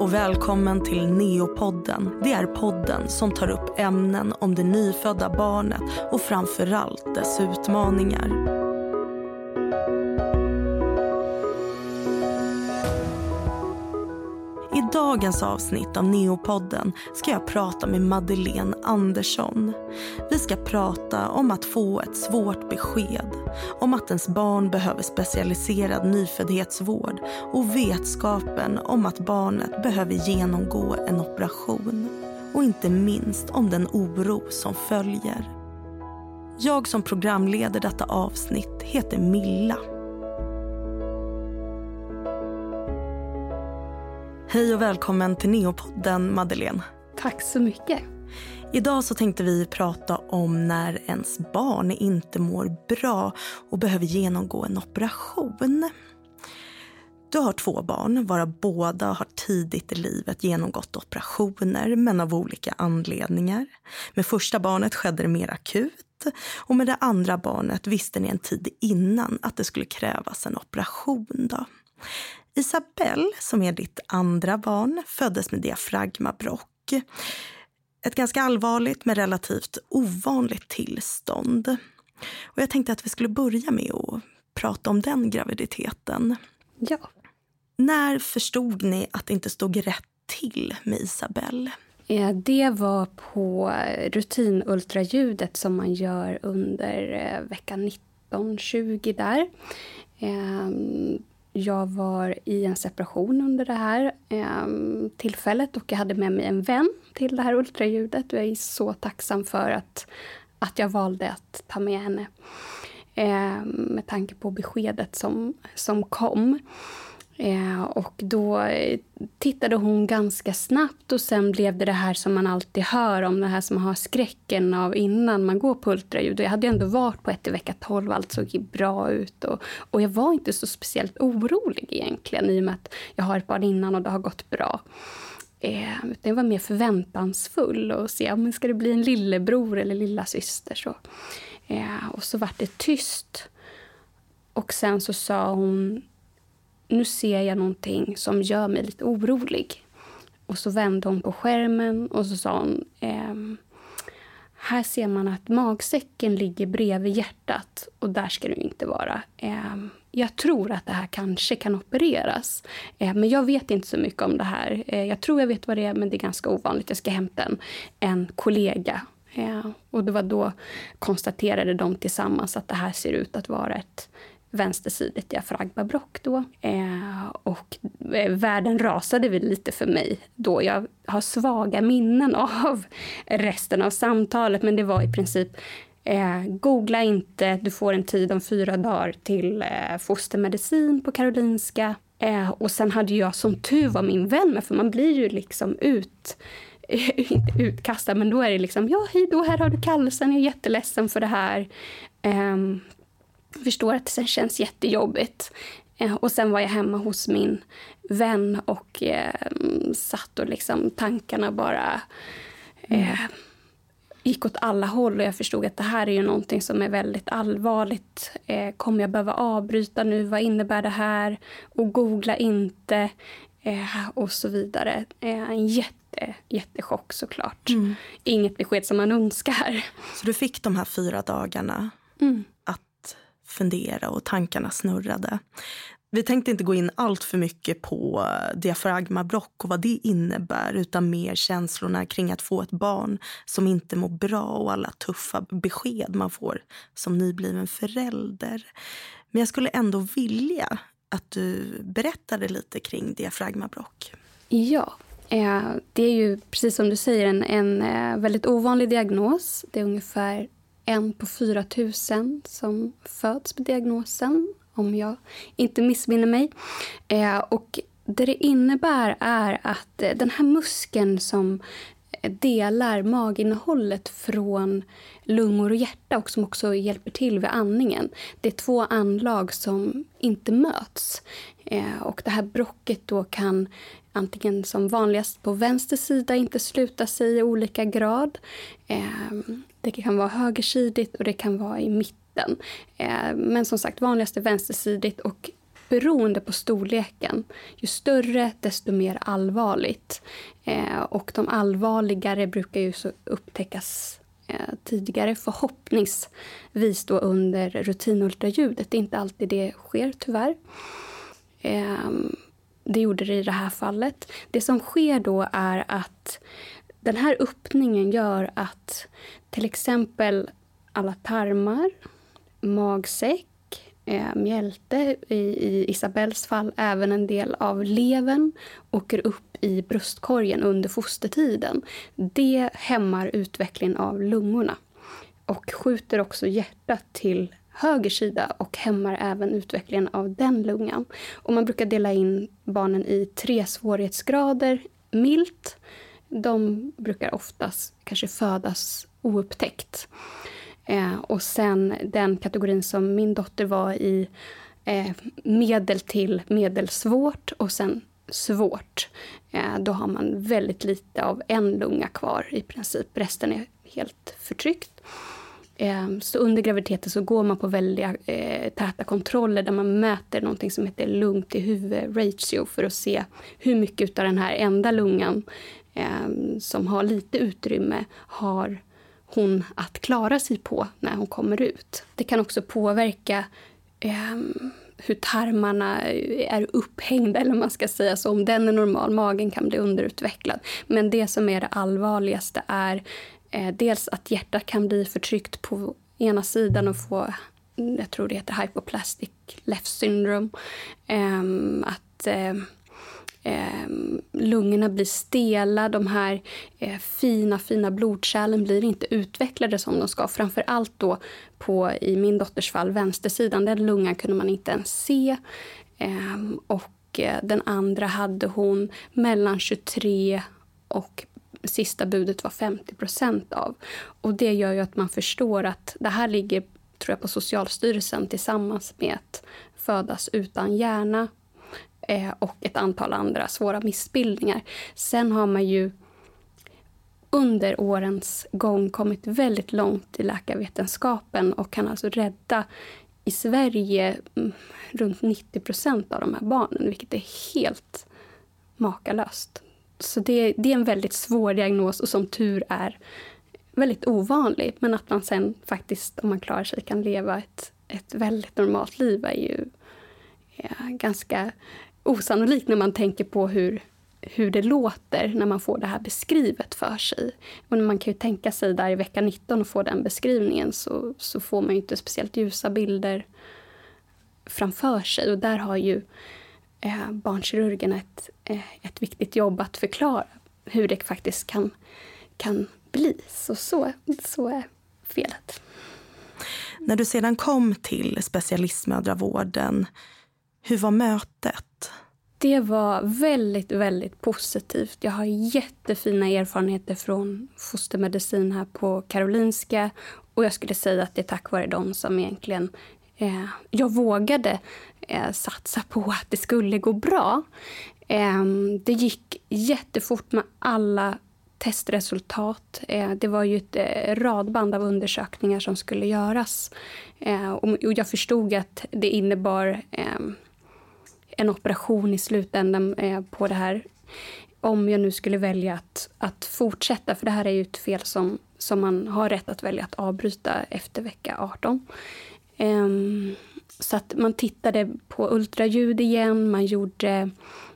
och välkommen till Neopodden. Det är podden som tar upp ämnen om det nyfödda barnet och framförallt dess utmaningar. Dagens avsnitt av Neopodden ska jag prata med Madeleine Andersson. Vi ska prata om att få ett svårt besked, om att ens barn behöver specialiserad nyföddhetsvård och vetskapen om att barnet behöver genomgå en operation. Och inte minst om den oro som följer. Jag som programleder detta avsnitt heter Milla. Hej och välkommen till Neopodden Madeleine. Tack så mycket. Idag så tänkte vi prata om när ens barn inte mår bra och behöver genomgå en operation. Du har två barn, varav båda har tidigt i livet genomgått operationer, men av olika anledningar. Med första barnet skedde det mer akut och med det andra barnet visste ni en tid innan att det skulle krävas en operation. Då. Isabelle, som är ditt andra barn, föddes med diafragmabrock. Ett ganska allvarligt men relativt ovanligt tillstånd. Och jag tänkte att vi skulle börja med att prata om den graviditeten. Ja. När förstod ni att det inte stod rätt till med Isabelle? Det var på rutinultraljudet som man gör under eh, vecka 19-20 där. Jag var i en separation under det här eh, tillfället och jag hade med mig en vän till det här ultraljudet. Och jag är så tacksam för att, att jag valde att ta med henne. Eh, med tanke på beskedet som, som kom. Eh, och då eh, tittade hon ganska snabbt och sen blev det det här som man alltid hör om, det här som man har skräcken av innan man går på ultraljud. Och jag hade ändå varit på ett i vecka 12, allt såg bra ut. Och, och jag var inte så speciellt orolig egentligen i och med att jag har ett barn innan och det har gått bra. Eh, jag var mer förväntansfull och se om ska det bli en lillebror eller lilla syster. Så. Eh, och så vart det tyst. Och sen så sa hon nu ser jag någonting som gör mig lite orolig. Och så vände hon på skärmen och så sa hon ehm, här ser man att magsäcken ligger bredvid hjärtat och där ska du inte vara. Ehm, jag tror att det här kanske kan opereras. Ehm, men jag vet inte så mycket om det här. Ehm, jag tror jag vet vad det är, men det är ganska ovanligt. Jag ska hämta en, en kollega. Ehm, och det var då konstaterade de tillsammans att det här ser ut att vara ett vänstersidigt diafragmabrock då. Eh, och eh, världen rasade väl lite för mig då. Jag har svaga minnen av resten av samtalet, men det var i princip Eh, googla inte, du får en tid om fyra dagar till eh, fostermedicin på Karolinska. Eh, och sen hade jag som tur var min vän med, för man blir ju liksom ut inte utkastad, men då är det liksom, ja hej då, här har du kallelsen, jag är jätteledsen för det här. Ehm, Förstår att det känns jättejobbigt. Eh, och sen var jag hemma hos min vän och eh, satt och liksom tankarna bara eh, mm. gick åt alla håll. Och jag förstod att det här är ju någonting som är väldigt allvarligt. Eh, kommer jag behöva avbryta nu? Vad innebär det här? Och googla inte. Eh, och så vidare. Eh, en jätte, jättechock såklart. Mm. Inget besked som man önskar. Så du fick de här fyra dagarna mm fundera och tankarna snurrade. Vi tänkte inte gå in allt för mycket på diafragmabrock och vad det innebär utan mer känslorna kring att få ett barn som inte mår bra och alla tuffa besked man får som nybliven förälder. Men jag skulle ändå vilja att du berättade lite kring diafragmabrock. Ja, eh, det är ju precis som du säger en, en eh, väldigt ovanlig diagnos. Det är ungefär en på 4 000 som föds med diagnosen, om jag inte missminner mig. Eh, och det det innebär är att eh, den här muskeln som eh, delar maginnehållet från lungor och hjärta och som också hjälper till vid andningen. Det är två anlag som inte möts. Eh, och det här brocket då kan antingen som vanligast på vänster sida inte sluta sig i olika grad. Eh, det kan vara högersidigt och det kan vara i mitten. Eh, men som sagt vanligast är vänstersidigt och beroende på storleken. Ju större, desto mer allvarligt. Eh, och de allvarligare brukar ju så upptäckas eh, tidigare, förhoppningsvis då under rutinultraljudet. Det är inte alltid det sker, tyvärr. Det gjorde det i det här fallet. Det som sker då är att den här öppningen gör att till exempel alla tarmar, magsäck, eh, mjälte, i, i Isabells fall även en del av levern åker upp i bröstkorgen under fostertiden. Det hämmar utvecklingen av lungorna och skjuter också hjärtat till höger sida och hämmar även utvecklingen av den lungan. Och man brukar dela in barnen i tre svårighetsgrader. Milt, de brukar oftast kanske födas oupptäckt. Eh, och sen den kategorin som min dotter var i, eh, medel till medelsvårt och sen svårt. Eh, då har man väldigt lite av en lunga kvar i princip. Resten är helt förtryckt. Eh, så under graviditeten så går man på väldigt eh, täta kontroller där man mäter någonting som heter lung till huvud ratio för att se hur mycket av den här enda lungan eh, som har lite utrymme har hon att klara sig på när hon kommer ut. Det kan också påverka eh, hur tarmarna är upphängda, eller man ska säga så. Om den är normal, magen kan bli underutvecklad. Men det som är det allvarligaste är eh, dels att hjärtat kan bli förtryckt på ena sidan och få, jag tror det heter hypoplastic left syndrome. Eh, att ehm, eh, lungorna blir stela, de här eh, fina, fina blodkärlen blir inte utvecklade som de ska. Framför allt då på, i min dotters fall, vänstersidan. Den lungan kunde man inte ens se. Eh, och eh, den andra hade hon mellan 23 och sista budet var 50 procent av. Och det gör ju att man förstår att det här ligger tror jag, på Socialstyrelsen tillsammans med att födas utan hjärna eh, och ett antal andra svåra missbildningar. Sen har man ju under årens gång kommit väldigt långt i läkarvetenskapen och kan alltså rädda i Sverige mm, runt 90 procent av de här barnen, vilket är helt makalöst. Så det, det, är en väldigt svår diagnos och som tur är väldigt ovanlig. Men att man sen faktiskt, om man klarar sig, kan leva ett, ett väldigt normalt liv är ju ja, ganska osannolikt när man tänker på hur, hur det låter när man får det här beskrivet för sig. Och man kan ju tänka sig där i vecka 19 och få den beskrivningen så, så får man ju inte speciellt ljusa bilder framför sig. Och där har ju eh, barnkirurgen ett, eh, ett viktigt jobb att förklara hur det faktiskt kan, kan bli. Så, så, så är felet. När du sedan kom till specialistmödravården, hur var mötet? Det var väldigt, väldigt positivt. Jag har jättefina erfarenheter från fostermedicin här på Karolinska. Och jag skulle säga att det är tack vare dem som egentligen eh, jag vågade eh, satsa på att det skulle gå bra. Eh, det gick jättefort med alla testresultat. Eh, det var ju ett eh, radband av undersökningar som skulle göras. Eh, och jag förstod att det innebar ehm, en operation i slutändan eh, på det här. Om jag nu skulle välja att, att fortsätta, för det här är ju ett fel som, som man har rätt att välja att avbryta efter vecka 18. Um, ehm, så att man tittade på ultraljud igen, man gjorde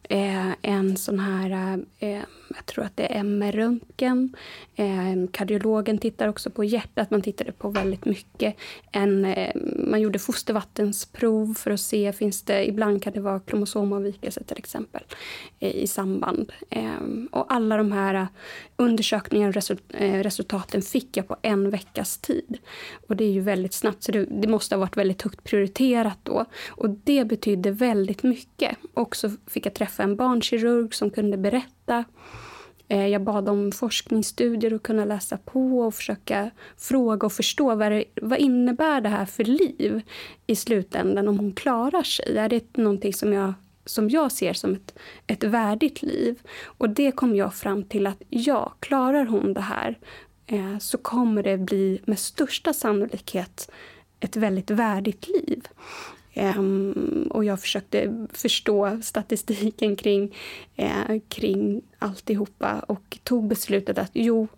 eh, en sån här, eh, eh, jag tror att det är MR-röntgen. Eh, kardiologen tittar också på hjärtat, man tittade på väldigt mycket. En, eh, man gjorde fostervattensprov för att se, finns det, ibland kan det vara kromosomavvikelse till exempel eh, i samband. Eh, och alla de här undersökningarna och result, eh, resultaten fick jag på en veckas tid. Och det är ju väldigt snabbt, så det, det måste ha varit väldigt högt prioriterat då. Och det betydde väldigt mycket. Och så fick jag träffa en barnkirurg som kunde berätta. Eh, jag bad om forskningsstudier och kunna läsa på och försöka fråga och förstå vad, det, vad innebär det här för liv i slutändan om hon klarar sig. Är det någonting som jag, som jag ser som ett, ett värdigt liv? Och det kom jag fram till att ja, klarar hon det här eh, så kommer det bli med största sannolikhet ett väldigt värdigt liv. Um, och jag försökte förstå statistiken kring, eh, kring alltihopa och tog beslutet att jo,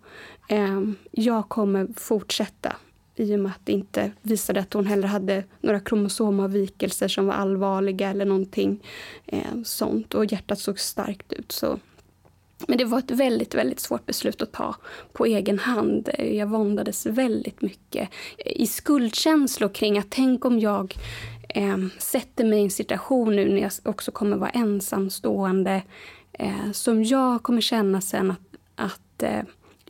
eh, jag kommer fortsätta i och med att det inte visade att hon heller hade några kromosomavvikelser som var allvarliga eller någonting eh, sånt. Och hjärtat såg starkt ut. Så. Men det var ett väldigt, väldigt svårt beslut att ta på egen hand. Jag våndades väldigt mycket i skuldkänslor kring att tänk om jag eh, sätter mig i en situation nu när jag också kommer vara ensamstående eh, som jag kommer känna sen att, att eh,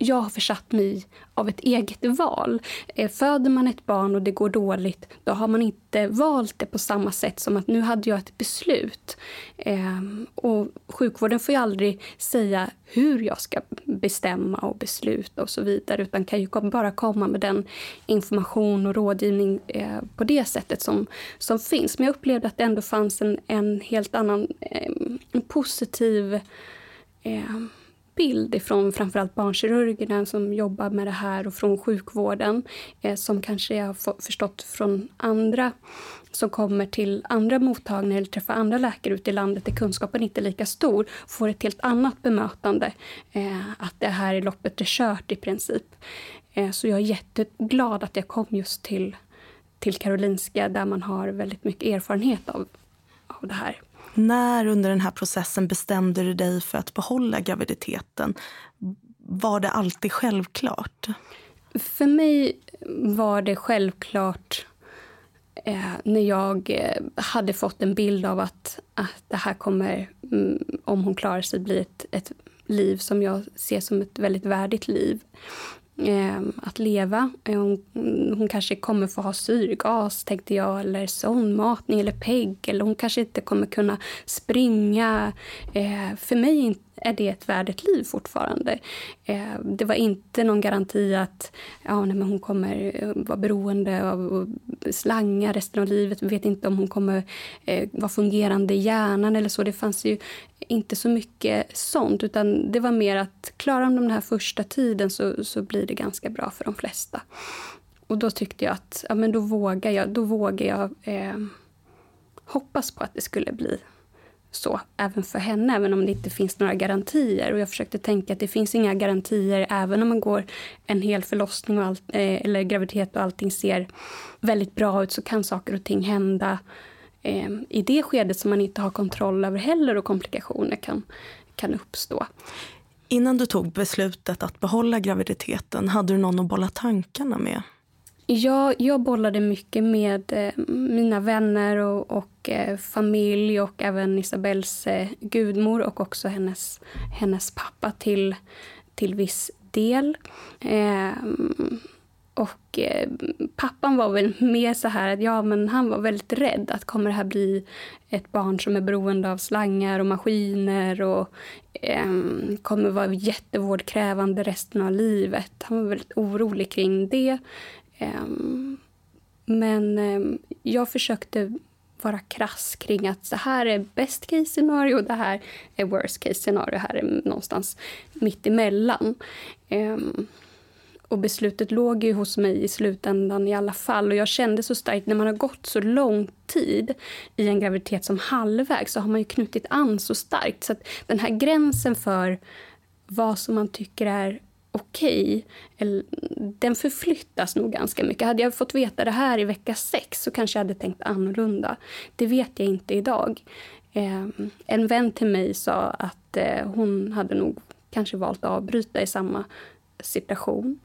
jag har försatt mig av ett eget val. Eh, föder man ett barn och det går dåligt, då har man inte valt det på samma sätt som att nu hade jag ett beslut. Ehm, och sjukvården får ju aldrig säga hur jag ska bestämma och besluta och så vidare, utan kan ju bara komma med den information och rådgivning eh, på det sättet som, som finns. Men jag upplevde att det ändå fanns en, en helt annan en positiv eh, bild ifrån framförallt barnkirurgerna som jobbar med det här och från sjukvården eh, som kanske jag har förstått från andra som kommer till andra mottagningar eller träffar andra läkare ute i landet där kunskapen inte är lika stor får ett helt annat bemötande. Eh, att det här är loppet är kört i princip. Eh, så jag är jätteglad att jag kom just till, till Karolinska där man har väldigt mycket erfarenhet av, av det här. När under den här processen bestämde du dig för att behålla graviditeten? Var det alltid självklart? För mig var det självklart eh, när jag eh, hade fått en bild av att, att det här kommer, mm, om hon klarar sig, bli ett, ett liv som jag ser som ett väldigt värdigt liv Ehm, att leva. Eh, hon, hon, kanske kommer få ha syrgas, tänkte jag, eller sondmatning eller PEG. Eller hon kanske inte kommer kunna springa. Eh, för mig är det ett värdigt liv fortfarande. Eh, det var inte någon garanti att ja, nej, men hon kommer eh, vara beroende av slangar resten av livet. Vi vet inte om hon kommer eh, vara fungerande i hjärnan eller så. Det fanns ju inte så mycket sånt. utan Det var mer att klarar de den här första tiden så, så blir det ganska bra för de flesta. Och då tyckte jag att ja, men då vågar jag, då vågar jag eh, hoppas på att det skulle bli så även för henne, även om det inte finns några garantier. Och jag försökte tänka att det finns inga garantier även om man går en hel förlossning och allt, eh, eller graviditet och allting ser väldigt bra ut så kan saker och ting hända eh, i det skedet som man inte har kontroll över heller och komplikationer kan, kan uppstå. Innan du tog beslutet att behålla graviditeten, hade du någon att bolla tankarna med? Jag, jag bollade mycket med eh, mina vänner och, och eh, familj och även Isabells eh, gudmor och också hennes, hennes pappa till, till viss del. Ehm, och eh, pappan var väl mer så här att ja, men han var väldigt rädd att kommer det här bli ett barn som är beroende av slangar och maskiner och eh, kommer vara jättevårdkrävande resten av livet. Han var väldigt orolig kring det. Ehm, men ehm, jag försökte vara krass kring att så här är best case scenario och det här är worst case scenario. Här är någonstans mitt emellan. Um, och beslutet låg ju hos mig i slutändan i alla fall. Och jag kände så starkt, när man har gått så lång tid i en graviditet som halvvägs så har man ju knutit an så starkt. Så att den här gränsen för vad som man tycker är okej, okay, den förflyttas nog ganska mycket. Hade jag fått veta det här i vecka sex så kanske jag hade tänkt annorlunda. Det vet jag inte idag. Eh, en vän till mig sa att eh, hon hade nog kanske valt att avbryta i samma situation.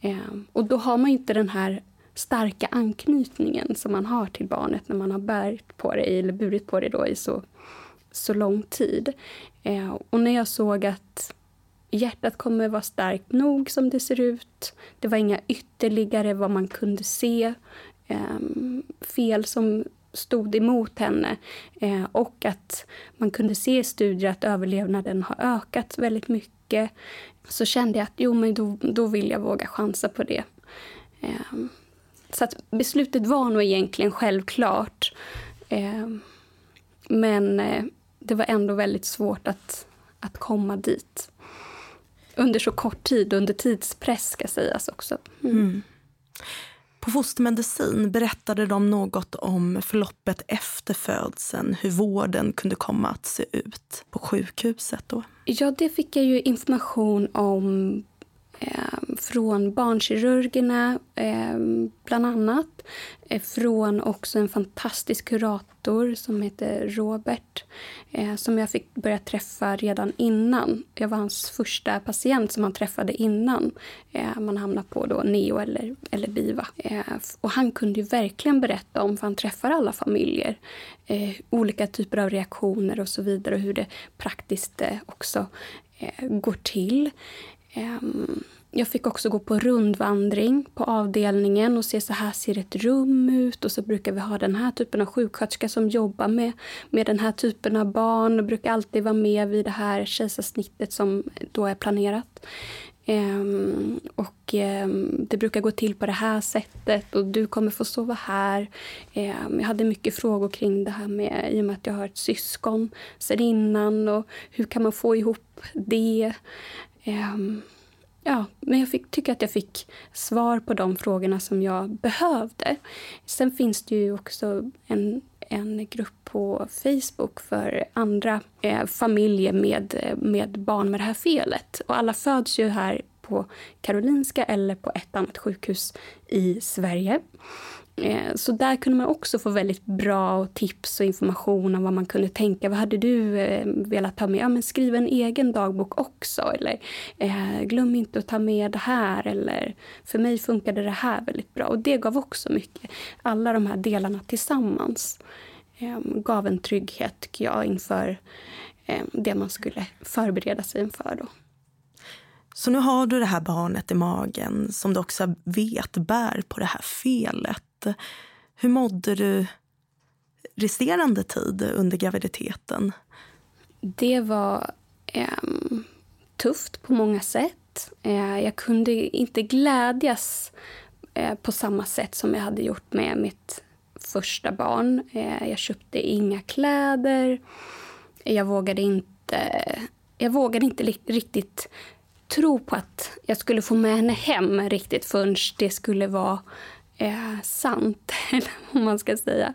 Eh, och då har man inte den här starka anknytningen som man har till barnet när man har burit på det, eller burit på det då i så, så lång tid. Eh, och när jag såg att hjärtat kommer vara starkt nog som det ser ut. Det var inga ytterligare vad man kunde se eh, fel som stod emot henne. Eh, och att man kunde se i studier att överlevnaden har ökat väldigt mycket så kände jag att jo, men då, då vill jag våga chansa på det. Eh, så att beslutet var nog egentligen självklart. Eh, men eh, det var ändå väldigt svårt att, att komma dit. Under så kort tid, under tidspress ska sägas också. Mm. Mm. På fostermedicin berättade de något om förloppet efter födseln, hur vården kunde komma att se ut på sjukhuset. Då. Ja, det fick jag ju information om Ehm, från barnkirurgerna, eh, bland annat. Eh, från också en fantastisk kurator som heter Robert eh, som jag fick börja träffa redan innan. Jag var hans första patient som han träffade innan eh, man hamnade på då Neo eller, eller BIVA. Eh, och han kunde ju verkligen berätta om, för han träffar alla familjer, eh, olika typer av reaktioner och så vidare och hur det praktiskt eh, också eh, går till. Ehm, jag fick också gå på rundvandring på avdelningen och se så här ser ett rum ut och så brukar vi ha den här typen av sjuksköterska som jobbar med, med den här typen av barn och brukar alltid vara med vid det här kejsarsnittet som då är planerat. Um, och um, det brukar gå till på det här sättet och du kommer få sova här. Um, jag hade mycket frågor kring det här med, i och med att jag har ett syskon sedan innan och hur kan man få ihop det? Um, ja, men jag fick, tycker att jag fick svar på de frågorna som jag behövde. Sen finns det ju också en, en grupp på Facebook för andra eh, familjer med, med barn med det här felet. Och alla föds ju här på Karolinska eller på ett annat sjukhus i Sverige. Eh, så där kunde man också få väldigt bra tips och information om vad man kunde tänka. Vad hade du eh, velat ta med? Ja, men skriv en egen dagbok också. Eller eh, glöm inte att ta med det här. Eller för mig funkade det här väldigt bra. Och det gav också mycket. Alla de här delarna tillsammans gav en trygghet tycker jag inför det man skulle förbereda sig inför. Då. Så nu har du det här barnet i magen som du också vet bär på det här felet. Eh, hur mådde du resterande tid under graviditeten? Det var eh, tufft på många sätt. Eh, jag kunde inte glädjas eh, på samma sätt som jag hade gjort med mitt första barn. Eh, jag köpte inga kläder. Jag vågade inte, jag vågade inte riktigt tro på att jag skulle få med henne hem riktigt förrän det skulle vara eh, sant, eller vad man ska säga.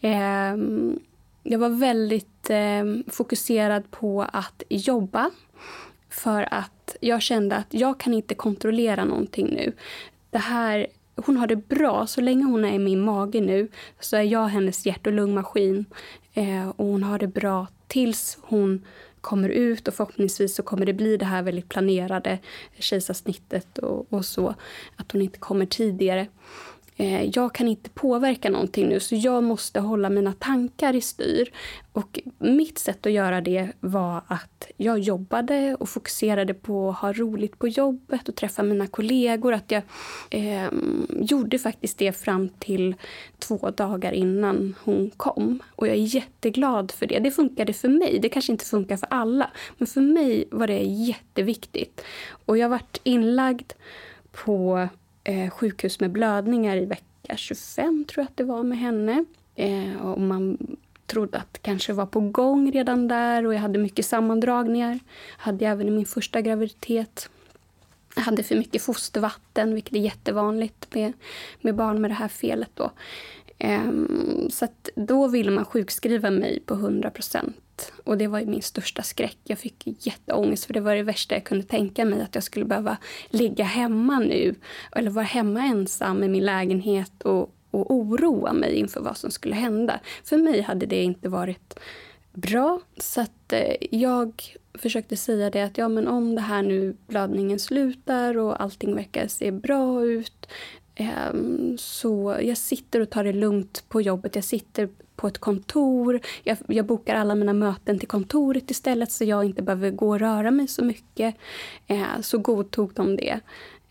Eh, jag var väldigt eh, fokuserad på att jobba för att jag kände att jag kan inte kontrollera någonting nu. Det här, hon har det bra. Så länge hon är i min mage nu så är jag hennes hjärt och lungmaskin. Eh, och hon har det bra tills hon kommer ut och förhoppningsvis så kommer det bli det här väldigt planerade kejsarsnittet och, och så. Att hon inte kommer tidigare. Eh, jag kan inte påverka någonting nu så jag måste hålla mina tankar i styr. Och mitt sätt att göra det var att jag jobbade och fokuserade på att ha roligt på jobbet och träffa mina kollegor. Att jag eh, gjorde faktiskt det fram till två dagar innan hon kom. Och jag är jätteglad för det. Det funkade för mig. Det kanske inte funkar för alla. Men för mig var det jätteviktigt. Och jag varit inlagd på eh, sjukhus med blödningar i vecka 25, tror jag att det var med henne. Eh, och man trodde att det kanske var på gång redan där och jag hade mycket sammandragningar. hade jag även i min första graviditet. Jag hade för mycket fostervatten, vilket är jättevanligt med, med barn med det här felet. Då. Um, så då ville man sjukskriva mig på 100 procent. Och det var min största skräck. Jag fick jätteångest för det var det värsta jag kunde tänka mig. Att jag skulle behöva ligga hemma nu. Eller vara hemma ensam i min lägenhet och, och oroa mig inför vad som skulle hända. För mig hade det inte varit bra. Så att eh, jag försökte säga det att ja, men om det här nu blödningen slutar och allting verkar se bra ut ehm, så jag sitter och tar det lugnt på jobbet. Jag sitter på ett kontor. Jag, jag, bokar alla mina möten till kontoret istället så jag inte behöver gå och röra mig så mycket. Eh, så godtog de det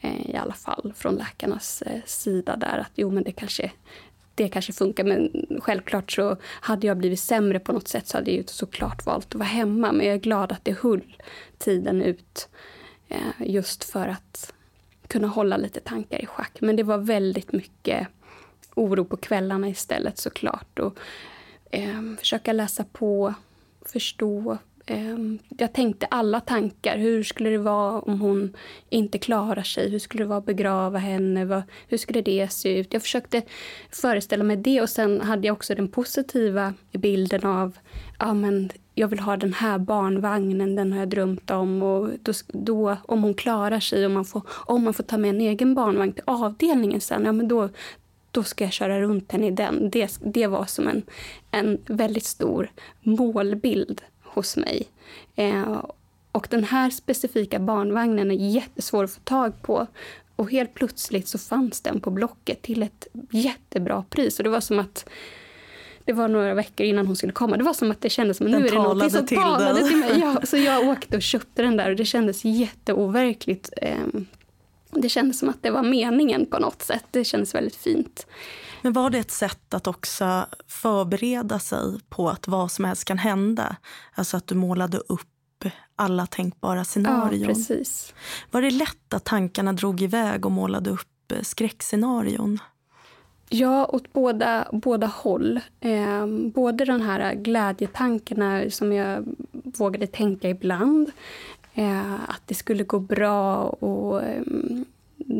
eh, i alla fall från läkarnas eh, sida där att jo men det kanske det kanske funkar men självklart så hade jag blivit sämre på något sätt så hade jag såklart valt att vara hemma men jag är glad att det höll tiden ut eh, just för att kunna hålla lite tankar i schack. Men det var väldigt mycket oro på kvällarna istället såklart. Och, eh, försöka läsa på, förstå Eh, jag tänkte alla tankar. Hur skulle det vara om hon inte klarar sig? Hur skulle det vara att begrava henne? Hur skulle det se ut? Jag försökte föreställa mig det. Och Sen hade jag också den positiva bilden av ja, men jag vill ha den här barnvagnen, den har jag drömt om. Och då, då, om hon klarar sig, om man, får, om man får ta med en egen barnvagn till avdelningen sen, ja, men då, då ska jag köra runt henne i den. Det, det var som en, en väldigt stor målbild hos mig. Eh, och den här specifika barnvagnen är jättesvår att få tag på. Och helt plötsligt så fanns den på Blocket till ett jättebra pris. Och det var som att det var några veckor innan hon skulle komma. Det var som att det kändes som att nu är det något som till talade till mig. Ja, så jag åkte och köpte den där och det kändes jätteoverkligt. Ehm, det kändes som att det var meningen på något sätt. Det kändes väldigt fint. Men var det ett sätt att också förbereda sig på att vad som helst kan hända? Alltså att du målade upp alla tänkbara scenarion. Ja, precis. Var det lätt att tankarna drog iväg och målade upp skräckscenarion? Ja, åt båda, båda håll. Eh, både den här glädjetankarna som jag vågade tänka ibland. Eh, att det skulle gå bra och eh,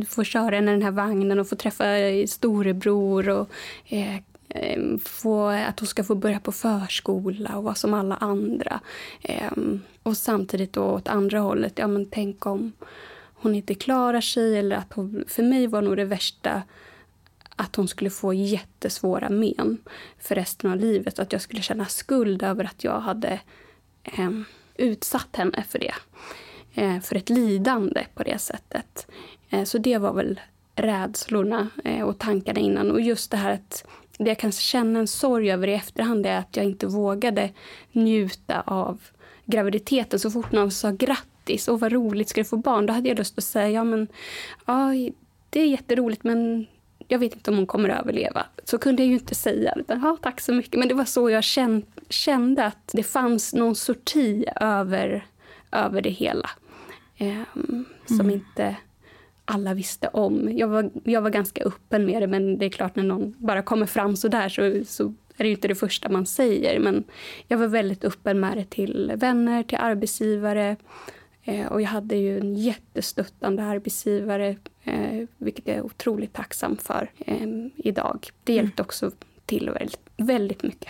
få köra henne i den här vagnen och få träffa eh, storebror och eh, ehm, få, att hon ska få börja på förskola och vara som alla andra. Eh, och samtidigt då åt andra hållet, ja men tänk om hon inte klarar sig eller att hon, för mig var nog det värsta att hon skulle få jättesvåra men för resten av livet. Att jag skulle känna skuld över att jag hade eh, utsatt henne för det. Eh, för ett lidande på det sättet. Eh, så det var väl rädslorna eh, och tankarna innan. Och just det här att det jag kan känna en sorg över i efterhand är att jag inte vågade njuta av graviditeten. Så fort någon sa grattis och vad roligt, ska du få barn? Då hade jag lust att säga ja men ja, det är jätteroligt men jag vet inte om hon kommer att överleva. Så kunde jag ju inte säga. Utan, ja, tack så mycket. Men det var så jag kände att det fanns någon sorti över, över det hela. Eh, som mm. inte alla visste om. Jag var, jag var ganska öppen med det, men det är klart när någon bara kommer fram så där så, så är det inte det första man säger. Men jag var väldigt öppen med det till vänner, till arbetsgivare. Eh, och jag hade ju en jättestöttande arbetsgivare, eh, vilket jag är otroligt tacksam för eh, idag. Det mm. hjälpte också till väldigt, väldigt mycket.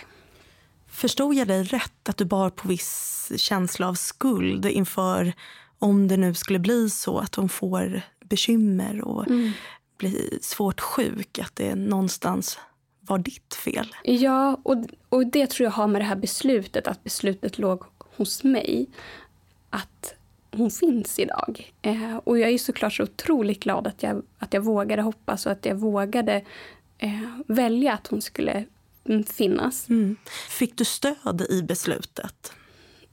Förstod jag dig rätt, att du bar på viss känsla av skuld inför om det nu skulle bli så att hon får bekymmer och mm. blir svårt sjuk, att det någonstans var ditt fel? Ja, och, och det tror jag har med det här beslutet, att beslutet låg hos mig. Att hon finns idag. Eh, och jag är såklart så otroligt glad att jag, att jag vågade hoppas och att jag vågade eh, välja att hon skulle mm, finnas. Mm. Fick du stöd i beslutet?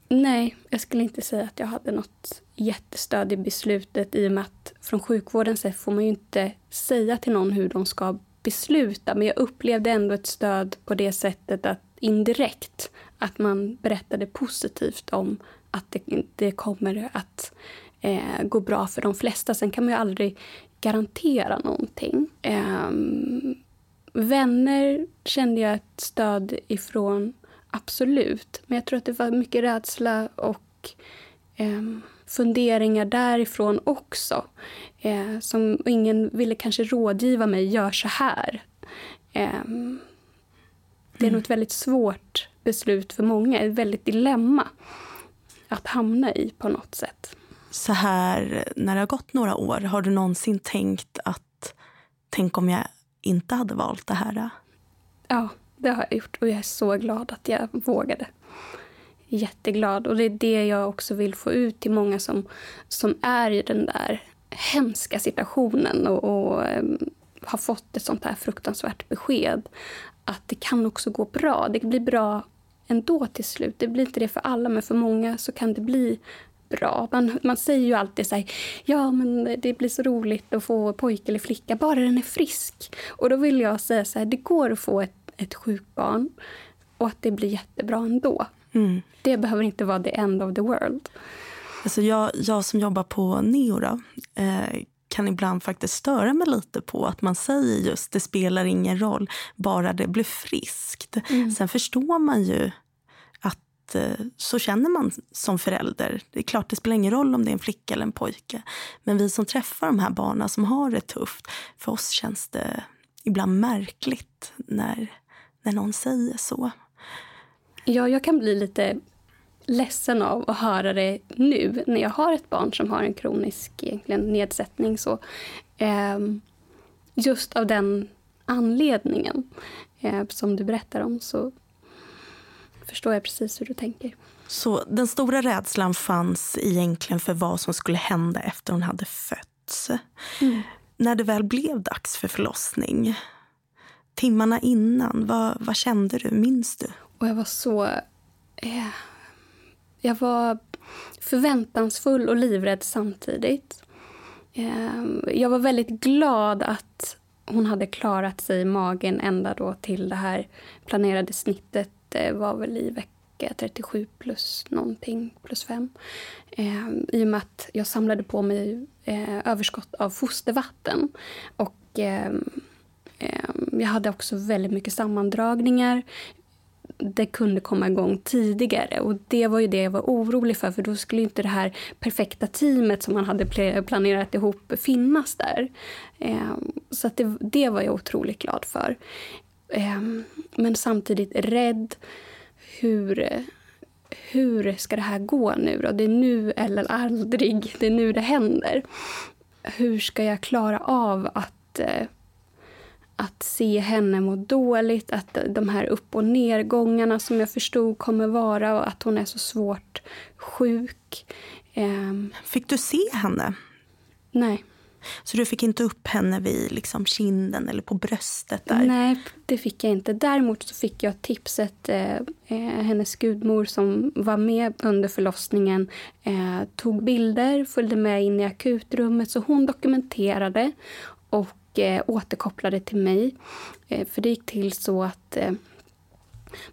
Nej, jag skulle inte säga att jag hade något jättestöd i beslutet i och med att från sjukvårdens sätt får man ju inte säga till någon hur de ska besluta. Men jag upplevde ändå ett stöd på det sättet att indirekt att man berättade positivt om att det, det kommer att eh, gå bra för de flesta. Sen kan man ju aldrig garantera någonting. Eh, vänner kände jag ett stöd ifrån, absolut. Men jag tror att det var mycket rädsla och eh, funderingar därifrån också. Eh, som ingen ville kanske rådgiva mig, gör så här. Eh, det är mm. nog ett väldigt svårt beslut för många, ett väldigt dilemma att hamna i på något sätt. Så här när det har gått några år, har du någonsin tänkt att tänk om jag inte hade valt det här? Ja, det har jag gjort och jag är så glad att jag vågade. Jätteglad och det är det jag också vill få ut till många som, som är i den där hemska situationen och, och um, har fått ett sånt här fruktansvärt besked. Att det kan också gå bra. Det blir bra ändå till slut. Det blir inte det för alla, men för många så kan det bli bra. Man, man säger ju alltid så här, ja men det blir så roligt att få pojke eller flicka, bara den är frisk. Och då vill jag säga så här, det går att få ett, ett sjukt barn och att det blir jättebra ändå. Mm. Det behöver inte vara the end of the world. Alltså jag, jag som jobbar på Neo då, eh, kan ibland faktiskt störa mig lite på att man säger just det spelar ingen roll, bara det blir friskt. Mm. Sen förstår man ju att eh, så känner man som förälder. Det är klart, det spelar ingen roll om det är en flicka eller en pojke. Men vi som träffar de här barnen som har det tufft, för oss känns det ibland märkligt när, när någon säger så. Ja, jag kan bli lite ledsen av att höra det nu när jag har ett barn som har en kronisk egentligen, nedsättning. Så, eh, just av den anledningen eh, som du berättar om så förstår jag precis hur du tänker. Så den stora rädslan fanns egentligen för vad som skulle hända efter hon hade fötts. Mm. När det väl blev dags för förlossning, timmarna innan, vad, vad kände du? Minns du? Och jag var så... Eh, jag var förväntansfull och livrädd samtidigt. Ehm, jag var väldigt glad att hon hade klarat sig i magen ända då till det här planerade snittet det var väl i vecka 37 plus någonting, plus fem. Ehm, I och med att jag samlade på mig eh, överskott av fostervatten. Och ehm, jag hade också väldigt mycket sammandragningar. Det kunde komma igång tidigare och det var ju det jag var orolig för för då skulle inte det här perfekta teamet som man hade planerat ihop finnas där. Ehm, så så det, det var jag otroligt glad för. Ehm, men samtidigt rädd. Hur, hur ska det här gå nu då? Det är nu eller aldrig. Det är nu det händer. Hur ska jag klara av att, eh, att se henne må dåligt? Att de här upp och nedgångarna som jag förstod kommer vara och att hon är så svårt sjuk. Ehm. Fick du se henne? Nej. Så du fick inte upp henne vid liksom kinden eller på bröstet? där? Nej, det fick jag inte. Däremot så fick jag tipset. Eh, eh, hennes gudmor som var med under förlossningen eh, tog bilder, följde med in i akutrummet. Så hon dokumenterade och eh, återkopplade till mig. Eh, för det gick till så att eh,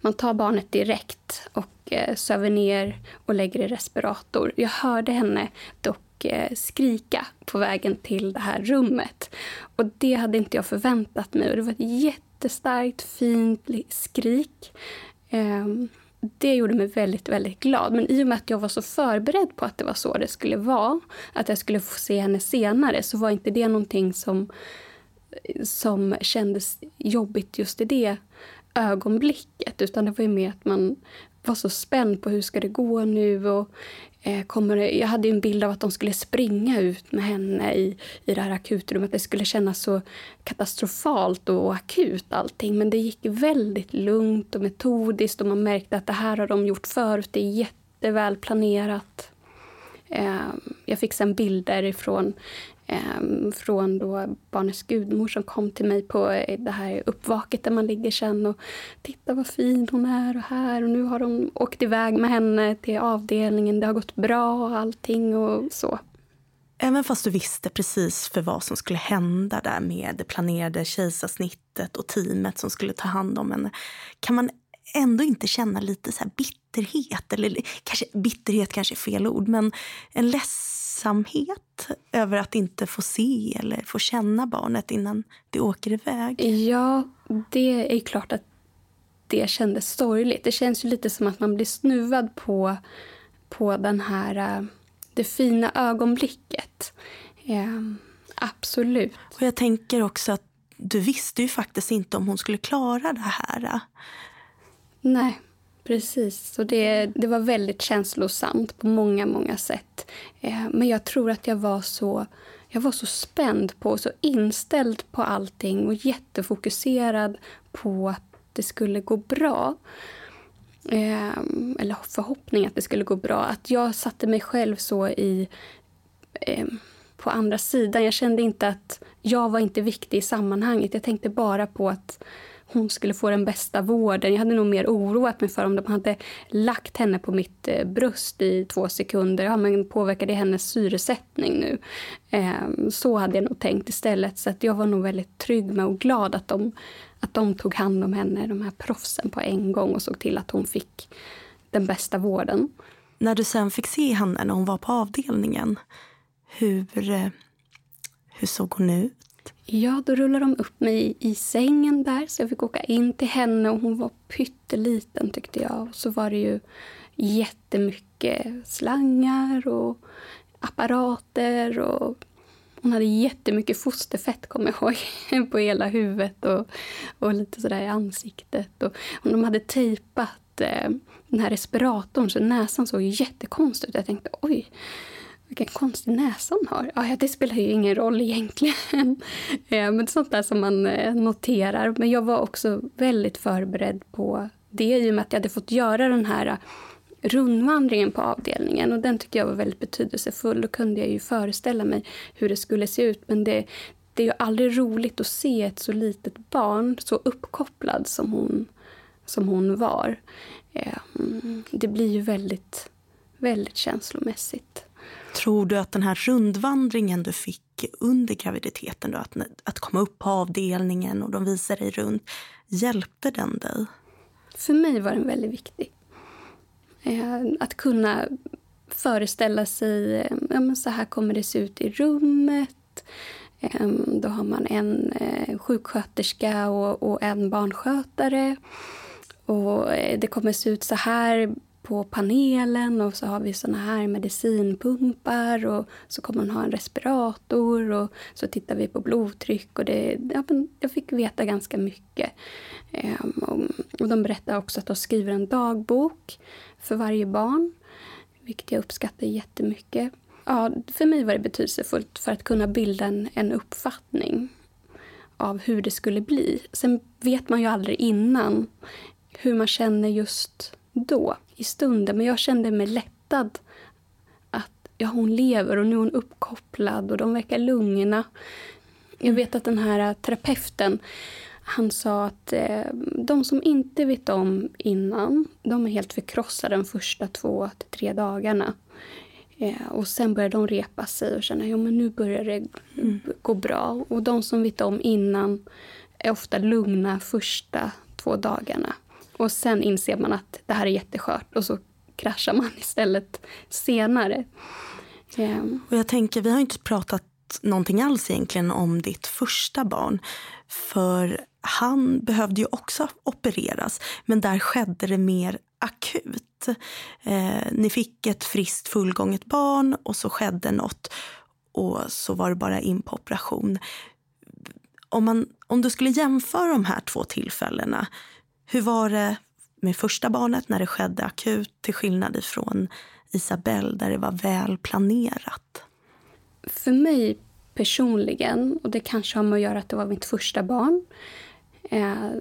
man tar barnet direkt och eh, söver ner och lägger i respirator. Jag hörde henne dock Eh, skrika på vägen till det här rummet. Och det hade inte jag förväntat mig. Och det var ett jättestarkt, fint skrik. Ehm, det gjorde mig väldigt, väldigt glad. Men i och med att jag var så förberedd på att det var så det skulle vara, att jag skulle få se henne senare, så var inte det någonting som, som kändes jobbigt just i det ögonblicket. Utan det var ju mer att man var så spänd på hur ska det gå nu och Eh, kommer, jag hade en bild av att de skulle springa ut med henne i, i det här akutrummet. Det skulle kännas så katastrofalt och akut allting. Men det gick väldigt lugnt och metodiskt och man märkte att det här har de gjort förut. Det är jätteväl planerat. Eh, jag fick sen bilder ifrån Ehm, från då barnets gudmor som kom till mig på eh, det här uppvaket där man ligger sen och titta vad fin hon är och här och nu har de åkt iväg med henne till avdelningen. Det har gått bra och allting och så. Även fast du visste precis för vad som skulle hända där med det planerade kejsarsnittet och teamet som skulle ta hand om henne kan man ändå inte känna lite så bitterhet. Eller kanske, bitterhet kanske är fel ord, men en ledsamhet över att inte få se eller få känna barnet innan det åker iväg. Ja, det är klart att det kändes sorgligt. Det känns ju lite som att man blir snuvad på, på den här, äh, det fina ögonblicket. Eh, absolut. Och jag tänker också att du visste ju faktiskt inte om hon skulle klara det här. Nej, precis. Så det, det var väldigt känslosamt på många, många sätt. Eh, men jag tror att jag var så jag var så spänd på, så inställd på allting och jättefokuserad på att det skulle gå bra. Eh, eller förhoppning att det skulle gå bra. Att jag satte mig själv så i eh, på andra sidan. Jag kände inte att jag var inte viktig i sammanhanget. Jag tänkte bara på att hon skulle få den bästa vården. Jag hade nog mer oroat mig för om de hade lagt henne på mitt eh, bröst i två sekunder. Ja, men påverkar det hennes syresättning nu? Ehm, så hade jag nog tänkt istället. Så att jag var nog väldigt trygg med och glad att de, att de tog hand om henne, de här proffsen, på en gång och såg till att hon fick den bästa vården. När du sen fick se henne när hon var på avdelningen, hur, eh, hur såg hon ut? Ja, då rullade de upp mig i sängen där så jag fick åka in till henne och hon var pytteliten tyckte jag. Och så var det ju jättemycket slangar och apparater. Och hon hade jättemycket fosterfett, kommer jag ihåg, på hela huvudet och, och lite sådär i ansiktet. Och, och de hade tejpat eh, den här respiratorn så näsan såg jättekonstig ut. Jag tänkte oj, vilken konstig näsa hon har. Ja, det spelar ju ingen roll egentligen. Eh, men sånt där som man eh, noterar. Men jag var också väldigt förberedd på det i och med att jag hade fått göra den här eh, rundvandringen på avdelningen. Och Den tyckte jag var väldigt betydelsefull. Då kunde jag ju föreställa mig hur det skulle se ut. Men det, det är ju aldrig roligt att se ett så litet barn så uppkopplad som hon, som hon var. Mm, det blir ju väldigt, väldigt känslomässigt. Tror du att den här rundvandringen du fick under graviditeten, då, att, att komma upp på avdelningen och de visar dig runt, hjälpte den dig? För mig var den väldigt viktig. Eh, att kunna föreställa sig eh, ja, men så här kommer det se ut i rummet. Eh, då har man en sjuksköterska och, och en barnskötare. Och det kommer se ut så här på panelen och så har vi såna här medicinpumpar och så kommer hon ha en respirator och så tittar vi på blodtryck och det, ja, jag fick veta ganska mycket. Ehm, och de berättar också att de skriver en dagbok för varje barn, vilket jag uppskattar jättemycket. Ja, för mig var det betydelsefullt för att kunna bilda en, en uppfattning av hur det skulle bli. Sen vet man ju aldrig innan hur man känner just då, i stunden. Men jag kände mig lättad att ja, hon lever och nu är hon uppkopplad och de verkar lugna. Jag vet att den här terapeuten han sa att eh, de som inte vet om innan, de är helt förkrossade de första två till tre dagarna. Eh, och sen börjar de repa sig och känna att nu börjar det mm. gå bra. Och de som vet om innan är ofta lugna första två dagarna. Och sen inser man att det här är jätteskört och så kraschar man istället senare. Ehm. Och jag tänker, vi har inte pratat någonting alls egentligen om ditt första barn. För han behövde ju också opereras, men där skedde det mer akut. Eh, ni fick ett friskt fullgånget barn och så skedde något och så var det bara in på operation. Om, man, om du skulle jämföra de här två tillfällena, hur var det med första barnet när det skedde akut till skillnad ifrån Isabelle där det var väl planerat? För mig personligen, och det kanske har med att göra att det var mitt första barn eh,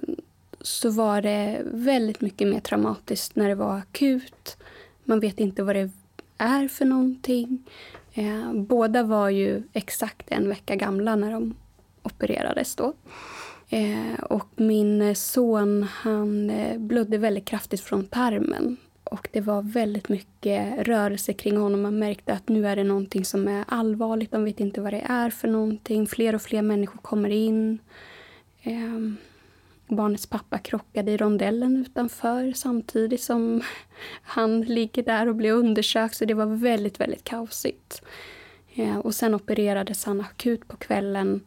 så var det väldigt mycket mer traumatiskt när det var akut. Man vet inte vad det är för någonting. Eh, båda var ju exakt en vecka gamla när de opererades då. Eh, och min son han eh, blödde väldigt kraftigt från tarmen. Och det var väldigt mycket rörelse kring honom. Man märkte att nu är det någonting som är allvarligt. De vet inte vad det är för någonting. Fler och fler människor kommer in. Eh, barnets pappa krockade i rondellen utanför samtidigt som han ligger där och blir undersökt. Så det var väldigt, väldigt kaosigt. Eh, och sen opererades han akut på kvällen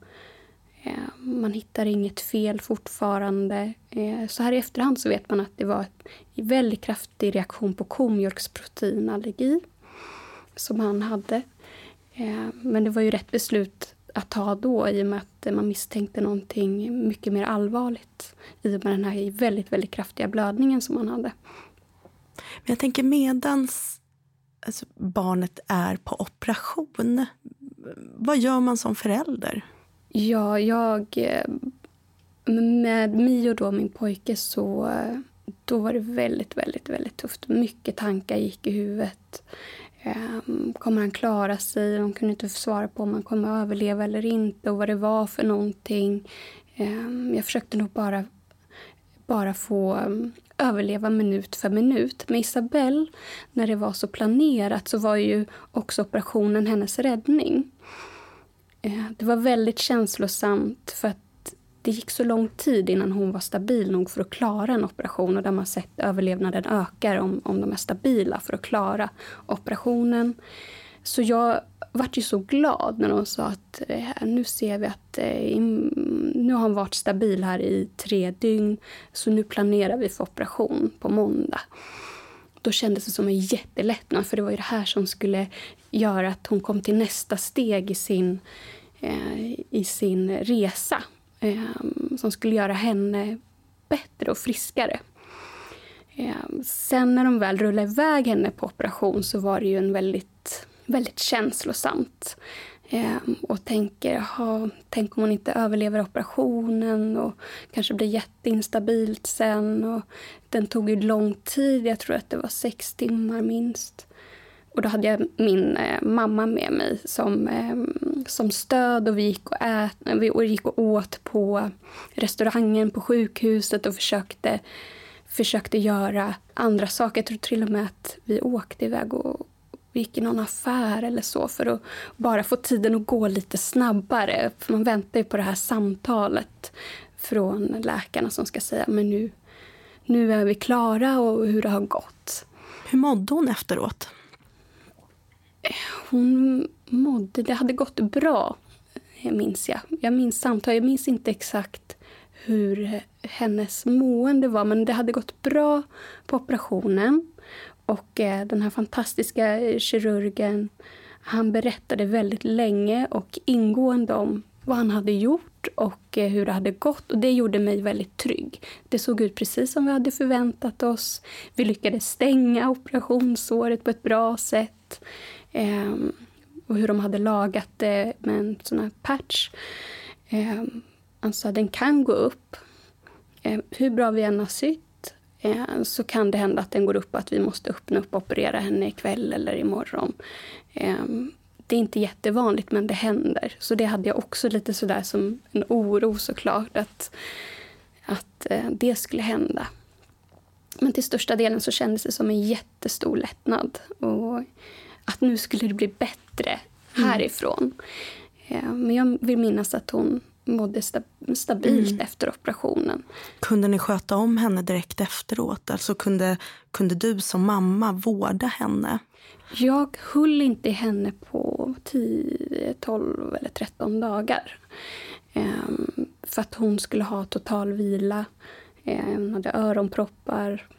Eh, man hittar inget fel fortfarande. Eh, så här i efterhand så vet man att det var en väldigt kraftig reaktion på komjölksproteinallergi som han hade. Eh, men det var ju rätt beslut att ta då i och med att man misstänkte någonting mycket mer allvarligt i och med den här väldigt, väldigt kraftiga blödningen som han hade. Men jag tänker medans alltså, barnet är på operation, vad gör man som förälder? Ja, jag... Eh, med Mio, då, min pojke, så då var det väldigt, väldigt, väldigt tufft. Mycket tankar gick i huvudet. Ehm, kommer han klara sig? De kunde inte svara på om han kommer överleva eller inte och vad det var för någonting. Ehm, jag försökte nog bara, bara få mm, överleva minut för minut. Med Isabelle, när det var så planerat, så var ju också operationen hennes räddning. Eh, det var väldigt känslosamt för att det gick så lång tid innan hon var stabil nog för att klara en operation och där man sett överlevnaden ökar om, om de är stabila för att klara operationen. Så jag vart ju så glad när de sa att eh, nu ser vi att eh, nu har han varit stabil här i tre dygn så nu planerar vi för operation på måndag. då kändes det som en jättelättnad för det var ju det här som skulle göra att hon kom till nästa steg i sin, eh, Eh, i sin resa eh, som skulle göra henne bättre och friskare. Eh, sen när de väl rullade iväg henne på operation så var det ju en väldigt, väldigt känslosamt. Eh, och tänker, aha, tänk om hon inte överlever operationen och kanske blir jätteinstabilt sen. Och den tog ju lång tid, jag tror att det var sex timmar minst. Och då hade jag min eh, mamma med mig som, eh, som stöd och vi gick och, ät, eh, vi gick och åt på restaurangen på sjukhuset och försökte, försökte göra andra saker. Jag tror till och med att vi åkte iväg och vi gick i någon affär eller så för att bara få tiden att gå lite snabbare. För man väntar ju på det här samtalet från läkarna som ska säga men nu, nu är vi klara och hur det har gått. Hur mådde hon efteråt? Hon mådde... Det hade gått bra, eh, minns jag. Jag minns samtal. Jag minns inte exakt hur hennes mående var, men det hade gått bra på operationen. Och eh, den här fantastiska eh, kirurgen han berättade väldigt länge och ingående om vad han hade gjort och hur det hade gått. Och Det gjorde mig väldigt trygg. Det såg ut precis som vi hade förväntat oss. Vi lyckades stänga operationssåret på ett bra sätt. Eh, och hur de hade lagat det med en sån här patch. Eh, alltså, den kan gå upp. Eh, hur bra vi än har sytt eh, så kan det hända att den går upp och att vi måste öppna upp och operera henne ikväll eller imorgon. Ehm, det är inte jättevanligt, men det händer. Så det hade jag också lite sådär som en oro såklart, att, att eh, det skulle hända. Men till största delen så kändes det som en jättestor lättnad. Och att nu skulle det bli bättre mm. härifrån. Mm. Men jag vill minnas att hon mådde stabilt mm. efter operationen. Kunde ni sköta om henne direkt efteråt? Alltså kunde, kunde du som mamma vårda henne? Jag höll inte i henne på 10, 12 eller 13 dagar. Um, för att hon skulle ha total vila. Um, hon hade öronproppar, Ehm,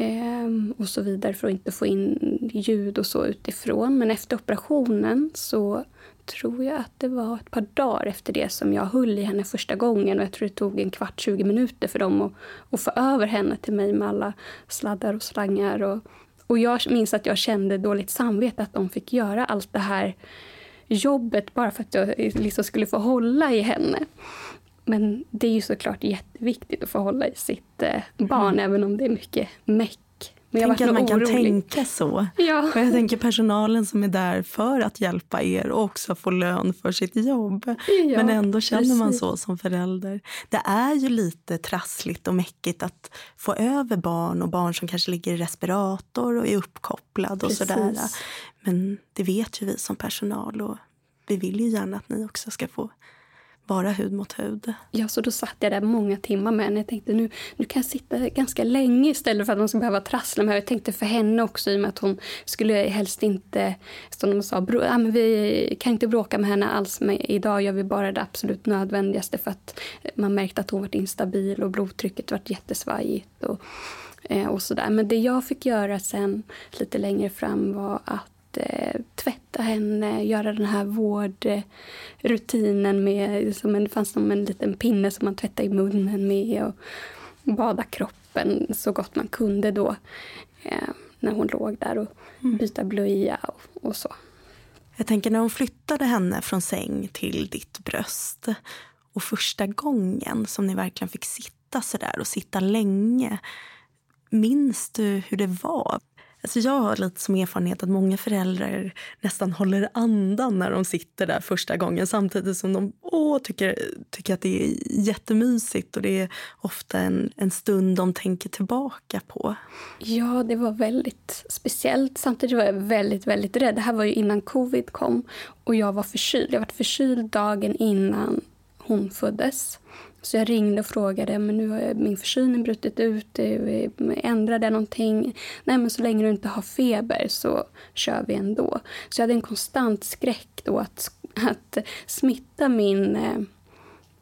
Ehm, och så vidare för att inte få in ljud och så utifrån. Men efter operationen så tror jag att det var ett par dagar efter det som jag höll i henne första gången. Och jag tror det tog en kvart, 20 minuter för dem att, att få över henne till mig med alla sladdar och slangar. Och, och jag minns att jag kände dåligt samvete att de fick göra allt det här jobbet bara för att jag liksom skulle få hålla i henne. Men det är ju såklart jätteviktigt att få hålla i sitt eh, barn, mm. även om det är mycket meck. Men jag Tänk att man orolig. kan tänka så. Ja. Och jag tänker personalen som är där för att hjälpa er och också få lön för sitt jobb. Ja, Men ändå känner precis. man så som förälder. Det är ju lite trassligt och mäckigt att få över barn och barn som kanske ligger i respirator och är uppkopplad och sådär. Men det vet ju vi som personal och vi vill ju gärna att ni också ska få bara hud mot hud. Ja, så då satt jag där många timmar med henne. Jag tänkte nu, nu kan jag sitta ganska länge istället för att hon ska behöva trassla med Jag tänkte för henne också i och med att hon skulle helst inte, som de sa, bro, men vi kan inte bråka med henne alls. Men idag gör vi bara det absolut nödvändigaste för att man märkte att hon var instabil och blodtrycket var jättesvajigt. Och, eh, och sådär. Men det jag fick göra sen lite längre fram var att eh, tvätta henne, göra den här vårdrutinen med, som en, det fanns som en liten pinne som man tvättade i munnen med och bada kroppen så gott man kunde då eh, när hon låg där och mm. byta blöja och, och så. Jag tänker när hon flyttade henne från säng till ditt bröst och första gången som ni verkligen fick sitta så där och sitta länge. Minns du hur det var? Alltså jag har lite som erfarenhet att många föräldrar nästan håller andan när de sitter där första gången samtidigt som de åh, tycker, tycker att det är jättemysigt och det är ofta en, en stund de tänker tillbaka på. Ja, det var väldigt speciellt. Samtidigt var jag väldigt, väldigt rädd. Det här var ju innan covid kom och jag var förkyld. Jag var förkyld dagen innan hon föddes. Så jag ringde och frågade men nu har min förkylning brutit ut. Eh, ändrade jag någonting? Nej, men så länge du inte har feber så kör vi ändå. Så jag hade en konstant skräck då att, att smitta min, eh,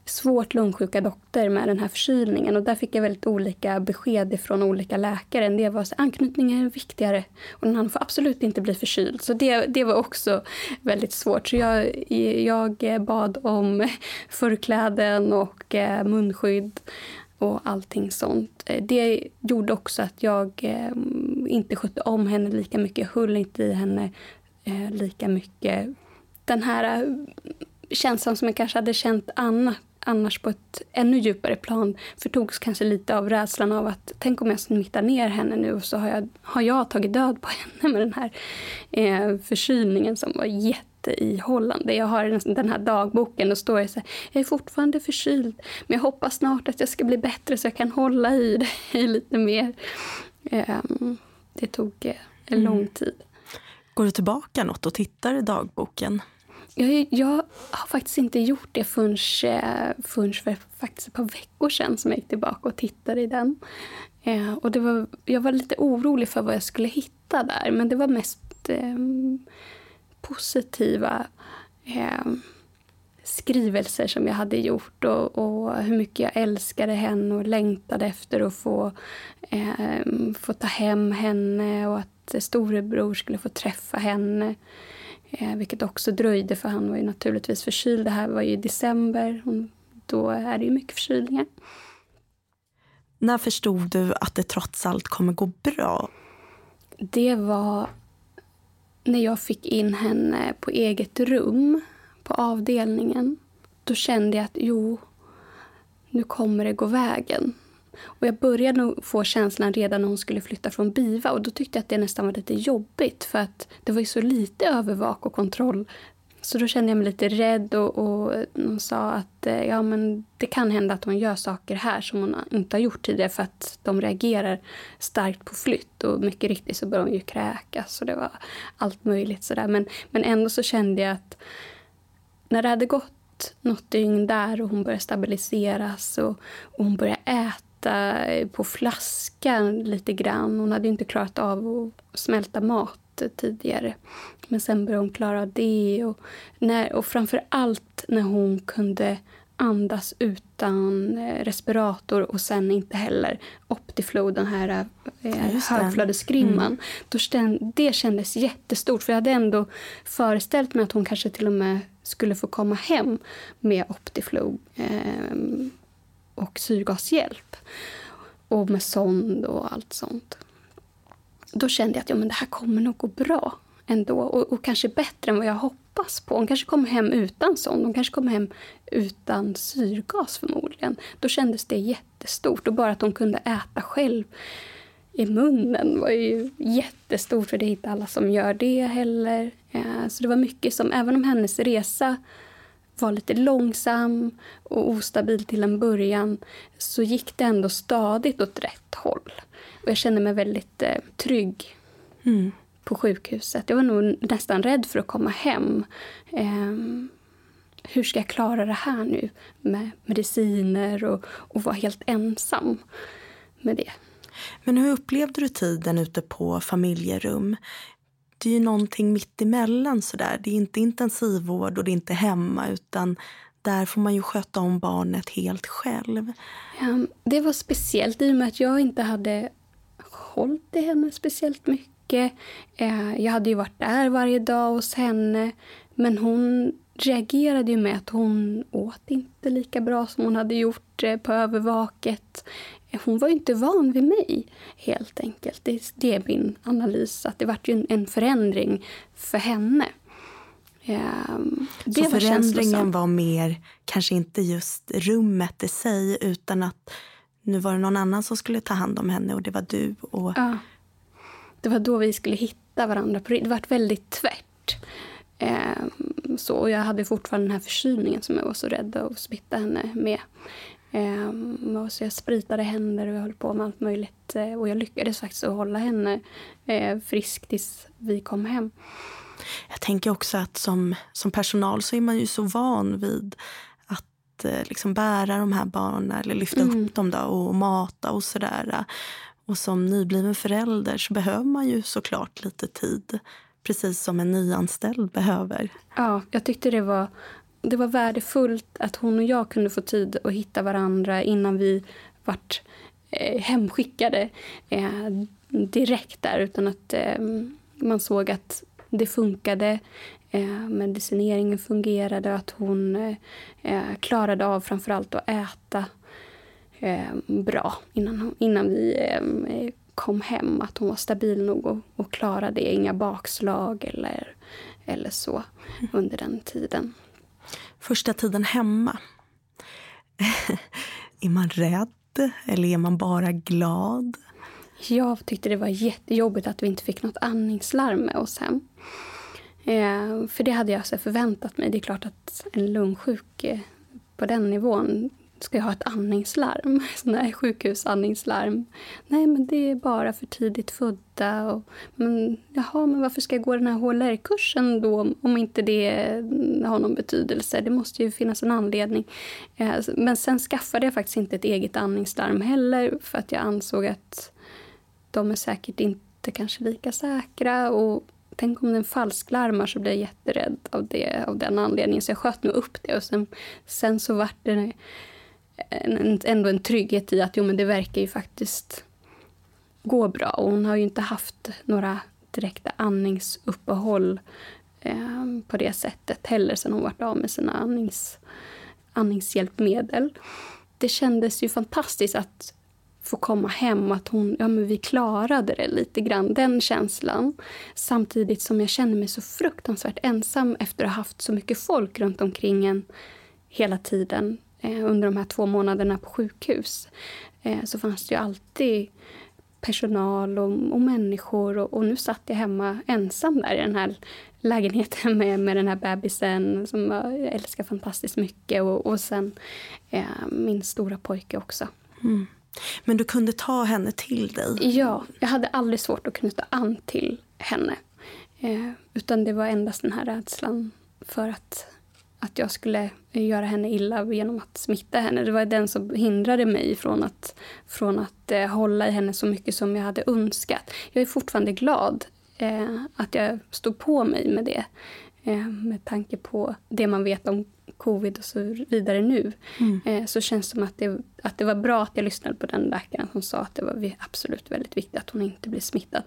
svårt lungsjuka dotter med den här förkylningen. Och där fick jag väldigt olika besked från olika läkare. En del var att anknytningen är viktigare och han får absolut inte bli förkyld. Så det, det var också väldigt svårt. Så jag, jag bad om förkläden och eh, munskydd och allting sånt. Det gjorde också att jag eh, inte skötte om henne lika mycket. Jag höll inte i henne eh, lika mycket. Den här känslan som jag kanske hade känt annat annars på ett ännu djupare plan förtogs kanske lite av rädslan av att tänk om jag smittar ner henne nu och så har jag, har jag tagit död på henne med den här eh, förkylningen som var jätteihållande. Jag har den här dagboken och står det så här, jag är fortfarande förkyld men jag hoppas snart att jag ska bli bättre så jag kan hålla i det lite mer. Eh, det tog eh, en lång mm. tid. Går du tillbaka något och tittar i dagboken? Jag, jag, har faktiskt inte gjort det förrän, eh, förrän för faktiskt ett par veckor sedan som jag gick tillbaka och tittade i den. Eh, och det var, jag var lite orolig för vad jag skulle hitta där men det var mest eh, positiva eh, skrivelser som jag hade gjort och, och, hur mycket jag älskade henne och längtade efter att få, eh, få ta hem henne och att storebror skulle få träffa henne. Eh, vilket också dröjde för han var ju naturligtvis förkyld. Det här var ju i december och då är det ju mycket förkylningar. När förstod du att det trots allt kommer gå bra? Det var när jag fick in henne på eget rum på avdelningen. Då kände jag att jo, nu kommer det gå vägen. Och jag började nog få känslan redan när hon skulle flytta från BIVA och då tyckte jag att det nästan var lite jobbigt för att det var ju så lite övervak och kontroll. Så då kände jag mig lite rädd och, och hon sa att eh, ja, men det kan hända att hon gör saker här som hon inte har gjort tidigare för att de reagerar starkt på flytt och mycket riktigt så började hon ju kräkas och det var allt möjligt sådär. Men, men ändå så kände jag att när det hade gått något dygn där och hon började stabiliseras och, och hon började äta smälta på flaskan lite grann. Hon hade inte klarat av att smälta mat tidigare. Men sen började hon klara det. Och, när, och framför allt när hon kunde andas utan eh, respirator och sen inte heller Optiflow, den här eh, högflödesgrimman. Mm. Då ständ, det kändes jättestort för jag hade ändå föreställt mig att hon kanske till och med skulle få komma hem med Optiflow. Eh, och syrgashjälp. Och med sond och allt sånt. Då kände jag att ja, men det här kommer nog gå bra ändå. Och, och kanske bättre än vad jag hoppas på. Hon kanske kommer hem utan sond. Hon kanske kommer hem utan syrgas förmodligen. Då kändes det jättestort. Och bara att hon kunde äta själv i munnen var ju jättestort. För det är inte alla som gör det heller. Eh, så det var mycket som, även om hennes resa var lite långsam och ostabil till en början så gick det ändå stadigt åt rätt håll. Och jag kände mig väldigt eh, trygg mm. på sjukhuset. Jag var nog nästan rädd för att komma hem. Eh, hur ska jag klara det här nu med mediciner och, och vara helt ensam med det? Men hur upplevde du tiden ute på familjerum? Det är ju någonting mitt emellan sådär. Det är inte intensivvård och det är inte hemma utan där får man ju sköta om barnet helt själv. Ja, det var speciellt i och med att jag inte hade hållit i henne speciellt mycket. Eh, jag hade ju varit där varje dag hos henne men hon reagerade ju med att hon åt inte lika bra som hon hade gjort eh, på övervaket hon var inte van vid mig, helt enkelt. Det, det är min analys. att Det var ju en, förändring för henne. Um, Så var förändringen var mer, kanske inte just rummet i sig utan att nu var det någon annan som skulle ta hand om henne och det var du. Och... Ja. Det var då vi skulle hitta varandra. Det var väldigt tvärt. Um, så, och jag hade fortfarande den här förkylningen som jag var så rädd att smitta henne med. Um, så jag spritade händer och jag höll på med allt möjligt. Uh, och jag lyckades faktiskt att hålla henne uh, frisk tills vi kom hem. Jag tänker också att som, som personal så är man ju så van vid att uh, liksom bära de här barnen eller lyfta mm. upp dem då, och mata och sådär. Och som nybliven förälder så behöver man ju såklart lite tid. Precis som en nyanställd behöver. Ja, jag tyckte det var det var värdefullt att hon och jag kunde få tid att hitta varandra innan vi vart eh, hemskickade eh, direkt där. Utan att eh, man såg att det funkade. Eh, medicineringen fungerade och att hon eh, eh, klarade av framförallt att äta eh, bra innan, innan vi eh, kom hem. Att hon var stabil nog och, och klarade det. Inga bakslag eller, eller så under den tiden. Första tiden hemma. är man rädd eller är man bara glad? Jag tyckte det var jättejobbigt att vi inte fick något andningslarm med oss hem. Eh, för det hade jag så förväntat mig. Det är klart att en lungsjuk eh, på den nivån ska jag ha ett andningslarm. Sån sjukhusandningslarm. Nej, men det är bara för tidigt födda. Och, men, jaha, men varför ska jag gå den här HLR-kursen då om inte det har någon betydelse? Det måste ju finnas en anledning. Eh, men sen skaffade jag faktiskt inte ett eget andningslarm heller för att jag ansåg att de är säkert inte kanske lika säkra. Och tänk om den falsklarmar så blir jag jätterädd av, det, av den anledningen. Så jag sköt nog upp det och sen, sen så vart det en, ändå en trygghet i att jo, men det verkar ju faktiskt gå bra. Och hon har ju inte haft några direkta andningsuppehåll eh, på det sättet heller sen hon varit av med sina andnings, andningshjälpmedel. Det kändes ju fantastiskt att få komma hem och att hon, ja, men vi klarade det lite grann. Den känslan. Samtidigt som jag känner mig så fruktansvärt ensam efter att ha haft så mycket folk runt omkring en hela tiden under de här två månaderna på sjukhus. Eh, så fanns det ju alltid personal och, och människor och, och, nu satt jag hemma ensam där i den här lägenheten med, med den här bebisen som jag älskar fantastiskt mycket och, och sen eh, min stora pojke också. Mm. Men du kunde ta henne till dig? Ja, jag hade aldrig svårt att knyta an till henne. Eh, utan det var endast den här rädslan för att, att jag skulle göra henne illa genom att smitta henne. Det var den som hindrade mig från att, från att eh, hålla i henne så mycket som jag hade önskat. Jag är fortfarande glad eh, att jag stod på mig med det. Eh, med tanke på det man vet om covid och så vidare nu mm. eh, så känns det som att det, att det var bra att jag lyssnade på den läkaren som sa att det var absolut väldigt viktigt att hon inte blir smittad.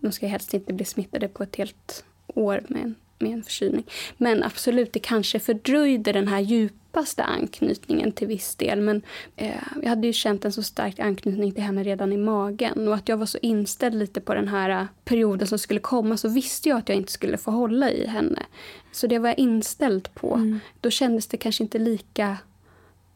De ska helst inte bli smittade på ett helt år med en, med en förkylning. Men absolut, det kanske fördröjde den här djupaste anknytningen till viss del. Men eh, jag hade ju känt en så stark anknytning till henne redan i magen. Och att jag var så inställd lite på den här eh, perioden som skulle komma så visste jag att jag inte skulle få hålla i henne. Så det var jag inställd på. Mm. Då kändes det kanske inte lika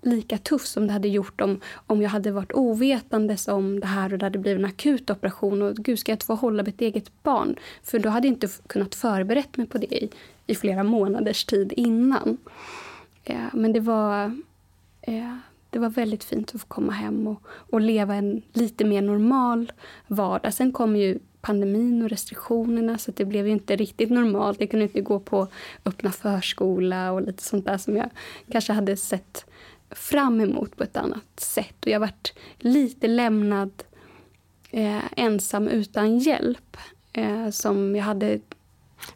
lika tufft som det hade gjort om, om jag hade varit ovetandes om det här och det hade blivit en akut operation. Och gud, ska jag inte få hålla mitt eget barn? För då hade jag inte kunnat förberett mig på det i, i flera månaders tid innan. Eh, men det var, eh, det var väldigt fint att få komma hem och, och leva en lite mer normal vardag. Sen kom ju pandemin och restriktionerna så det blev ju inte riktigt normalt. Jag kunde inte gå på öppna förskola och lite sånt där som jag kanske hade sett fram emot på ett annat sätt. Och jag varit lite lämnad eh, ensam utan hjälp. Eh, som jag hade...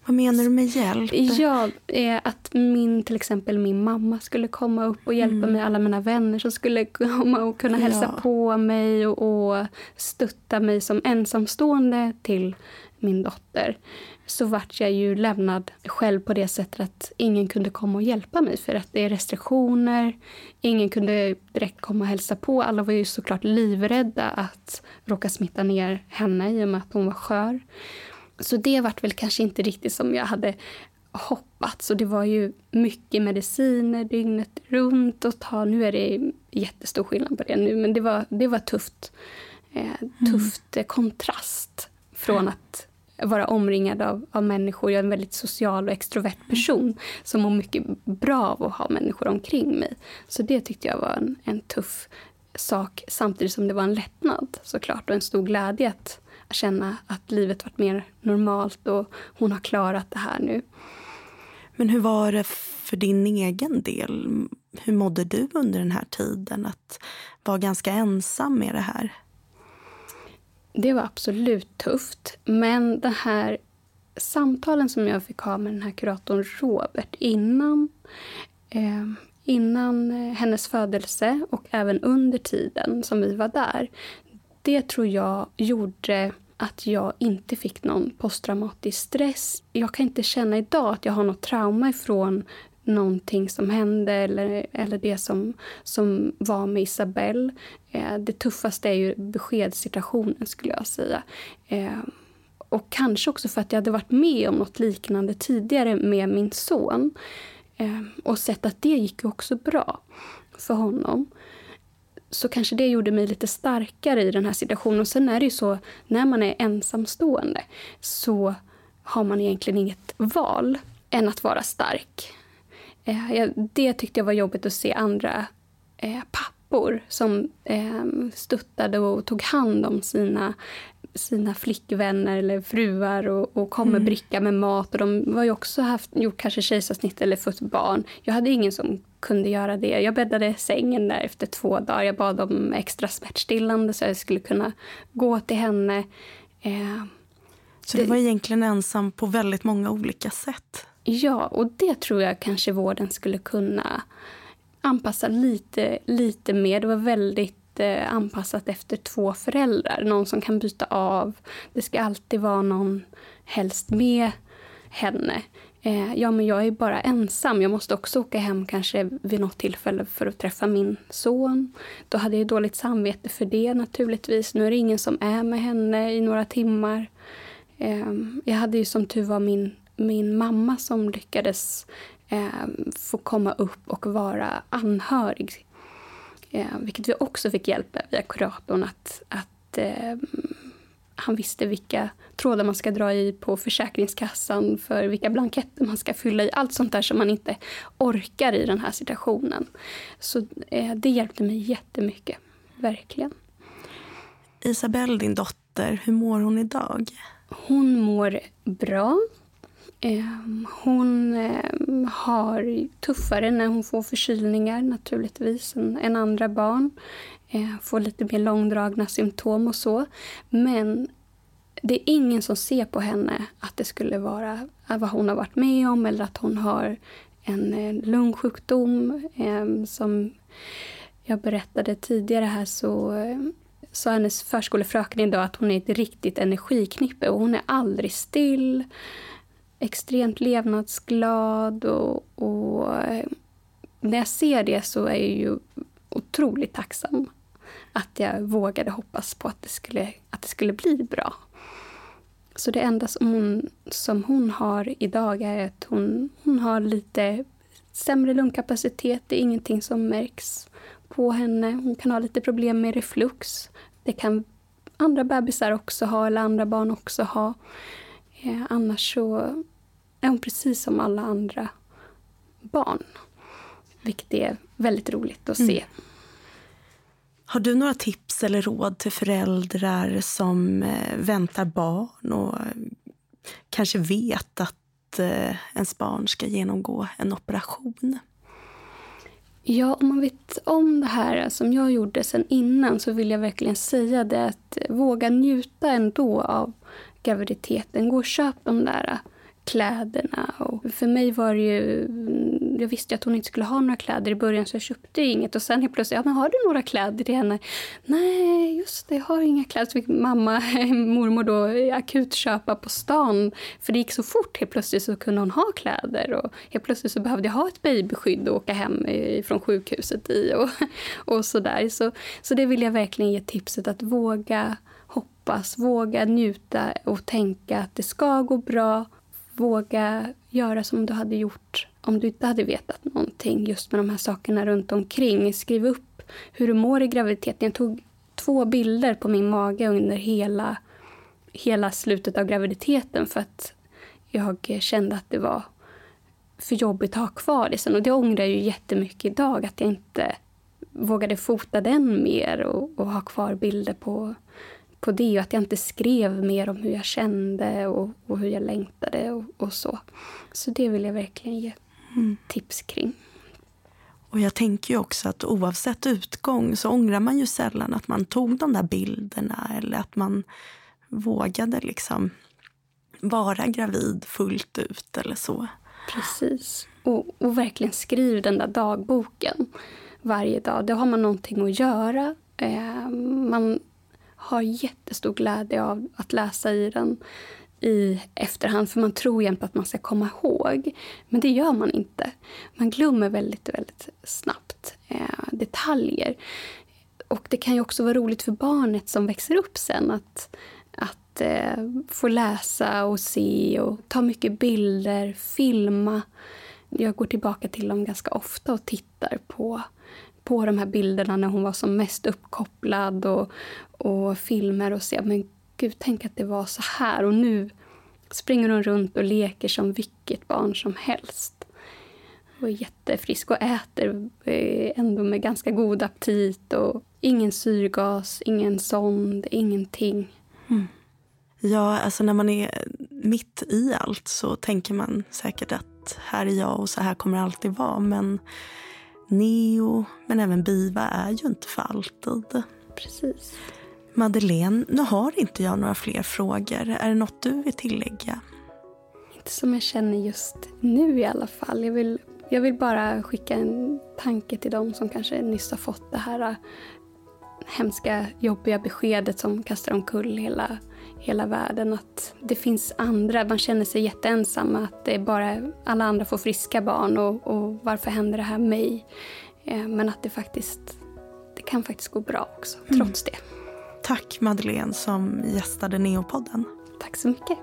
Vad menar du med hjälp? Ja, eh, att min, till exempel min mamma skulle komma upp och hjälpa mm. mig. Alla mina vänner som skulle komma och kunna hälsa ja. på mig och, och stötta mig som ensamstående till min dotter så vart jag ju lämnad själv på det sättet att ingen kunde komma och hjälpa mig för att det är restriktioner. Ingen kunde direkt komma och hälsa på. Alla var ju såklart livrädda att råka smitta ner henne i och med att hon var skör. Så det vart väl kanske inte riktigt som jag hade hoppats. Och det var ju mycket mediciner dygnet runt att ta. Nu är det jättestor skillnad på det nu, men det var, det var tufft. Eh, tufft mm. kontrast från att vara omringad av, av människor. Jag är en väldigt social och extrovert person som mår mycket bra av att ha människor omkring mig. Så det tyckte jag var en, en tuff sak samtidigt som det var en lättnad såklart och en stor glädje att känna att livet varit mer normalt och hon har klarat det här nu. Men hur var det för din egen del? Hur mådde du under den här tiden att vara ganska ensam med det här? Det var absolut tufft. Men det här samtalen som jag fick ha med den här kuratorn Robert innan eh, innan hennes födelse och även under tiden som vi var där. Det tror jag gjorde att jag inte fick någon posttraumatisk stress. Jag kan inte känna idag att jag har något trauma ifrån någonting som hände eller, eller det som, som var med Isabelle. Eh, det tuffaste är ju beskedssituationen skulle jag säga. Eh, och kanske också för att jag hade varit med om något liknande tidigare med min son. Eh, och sett att det gick också bra för honom. Så kanske det gjorde mig lite starkare i den här situationen. Och sen är det ju så, när man är ensamstående så har man egentligen inget val än att vara stark. Eh, det tyckte jag var jobbigt att se andra eh, pappor som eh, stöttade och tog hand om sina sina flickvänner eller fruar och, och kom med mm. bricka med mat. Och de var ju också haft, gjort kanske kejsarsnitt eller fött barn. Jag hade ingen som kunde göra det. Jag bäddade sängen där efter två dagar. Jag bad om extra smärtstillande så jag skulle kunna gå till henne. Eh, så du var egentligen ensam på väldigt många olika sätt? Ja, och det tror jag kanske vården skulle kunna anpassa lite, lite mer. Det var väldigt eh, anpassat efter två föräldrar. Någon som kan byta av. Det ska alltid vara någon, helst med henne. Eh, ja, men jag är bara ensam. Jag måste också åka hem kanske vid något tillfälle för att träffa min son. Då hade jag dåligt samvete för det naturligtvis. Nu är det ingen som är med henne i några timmar. Eh, jag hade ju som tur var min min mamma som lyckades eh, få komma upp och vara anhörig. Eh, vilket vi också fick hjälp med via kuratorn. Att, att eh, han visste vilka trådar man ska dra i på Försäkringskassan för vilka blanketter man ska fylla i. Allt sånt där som man inte orkar i den här situationen. Så eh, det hjälpte mig jättemycket. Verkligen. Isabelle, din dotter, hur mår hon idag? Hon mår bra. Ehm, hon ehm, har tuffare när hon får förkylningar naturligtvis än andra barn. Ehm, får lite mer långdragna symptom och så. Men det är ingen som ser på henne att det skulle vara vad hon har varit med om eller att hon har en eh, lungsjukdom. Ehm, som jag berättade tidigare här så ehm, sa hennes förskolefröken idag att hon är ett riktigt energiknippe och hon är aldrig still extremt levnadsglad och, och eh, när jag ser det så är jag ju otroligt tacksam att jag vågade hoppas på att det skulle, att det skulle bli bra. Så det enda som hon, som hon har idag är att hon, hon har lite sämre lungkapacitet. Det är ingenting som märks på henne. Hon kan ha lite problem med reflux. Det kan andra bebisar också ha, eller andra barn också ha. Eh, annars så är hon precis som alla andra barn. Vilket är väldigt roligt att se. Mm. Har du några tips eller råd till föräldrar som eh, väntar barn och kanske vet att eh, ens barn ska genomgå en operation? Ja, om man vet om det här som jag gjorde sen innan så vill jag verkligen säga det att våga njuta ändå av graviditeten. Gå och köp de där kläderna. Och för mig var det ju... Mm, jag visste att hon inte skulle ha några kläder i början så jag köpte inget. Och sen helt plötsligt, ja men har du några kläder till henne? Nej, just det, jag har inga kläder. Så fick mamma, mormor då akut köpa på stan. För det gick så fort. Helt plötsligt så kunde hon ha kläder. Och helt plötsligt så behövde jag ha ett babyskydd att åka hem från sjukhuset i. Och, och sådär. Så, så det vill jag verkligen ge tipset att våga hoppas, våga njuta och tänka att det ska gå bra våga göra som du hade gjort om du inte hade vetat någonting just med de här sakerna runt omkring. Skriv upp hur du mår i graviditeten. Jag tog två bilder på min mage under hela, hela slutet av graviditeten för att jag kände att det var för jobbigt att ha kvar det sen. Och det ångrar jag ju jättemycket idag att jag inte vågade fota den mer och, och ha kvar bilder på på det och att jag inte skrev mer om hur jag kände och, och hur jag längtade och, och, så. Så det vill jag verkligen ge mm. tips kring. Och jag tänker ju också att oavsett utgång så ångrar man ju sällan att man tog de där bilderna eller att man vågade liksom vara gravid fullt ut eller så. Precis. Och, och verkligen skriv den där dagboken varje dag. Då har man någonting att göra. Eh, man har jättestor glädje av att läsa i den i efterhand, för man tror jämt att man ska komma ihåg. Men det gör man inte. Man glömmer väldigt, väldigt snabbt eh, detaljer. Och det kan ju också vara roligt för barnet som växer upp sen att, att eh, få läsa och se och ta mycket bilder, filma. Jag går tillbaka till dem ganska ofta och tittar på, på de här bilderna när hon var som mest uppkopplad och, och filmer och ser men gud, tänk att det var så här. Och nu springer hon runt och leker som vilket barn som helst. Och är jättefrisk och äter eh, ändå med ganska god aptit. Och ingen syrgas, ingen sond, ingenting. Mm. Ja, alltså när man är mitt i allt så tänker man säkert att här är jag och så här kommer det alltid vara. Men Neo, men även Biva är ju inte för alltid. Precis. Madeleine, nu har inte jag några fler frågor. Är det något du vill tillägga? Inte som jag känner just nu i alla fall. Jag vill, jag vill bara skicka en tanke till dem som kanske nyss har fått det här äh, hemska, jobbiga beskedet som kastar omkull hela, hela världen. Att det finns andra, man känner sig jätteensam. Att det bara alla andra får friska barn och, och varför händer det här mig? Eh, men att det faktiskt, det kan faktiskt gå bra också, trots mm. det. Tack Madeleine som gästade Neopodden. Tack så mycket.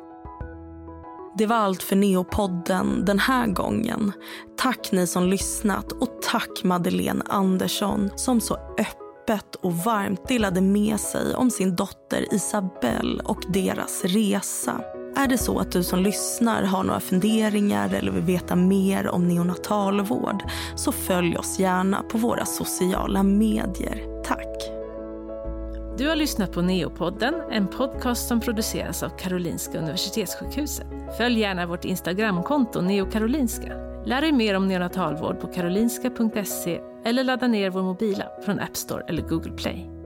Det var allt för Neopodden den här gången. Tack ni som lyssnat och tack Madeleine Andersson som så öppet och varmt delade med sig om sin dotter Isabelle och deras resa. Är det så att du som lyssnar har några funderingar eller vill veta mer om neonatalvård så följ oss gärna på våra sociala medier. Tack! Du har lyssnat på Neopodden, en podcast som produceras av Karolinska Universitetssjukhuset. Följ gärna vårt Instagramkonto neokarolinska. Lär dig mer om neonatalvård på karolinska.se eller ladda ner vår mobila från App Store eller Google Play.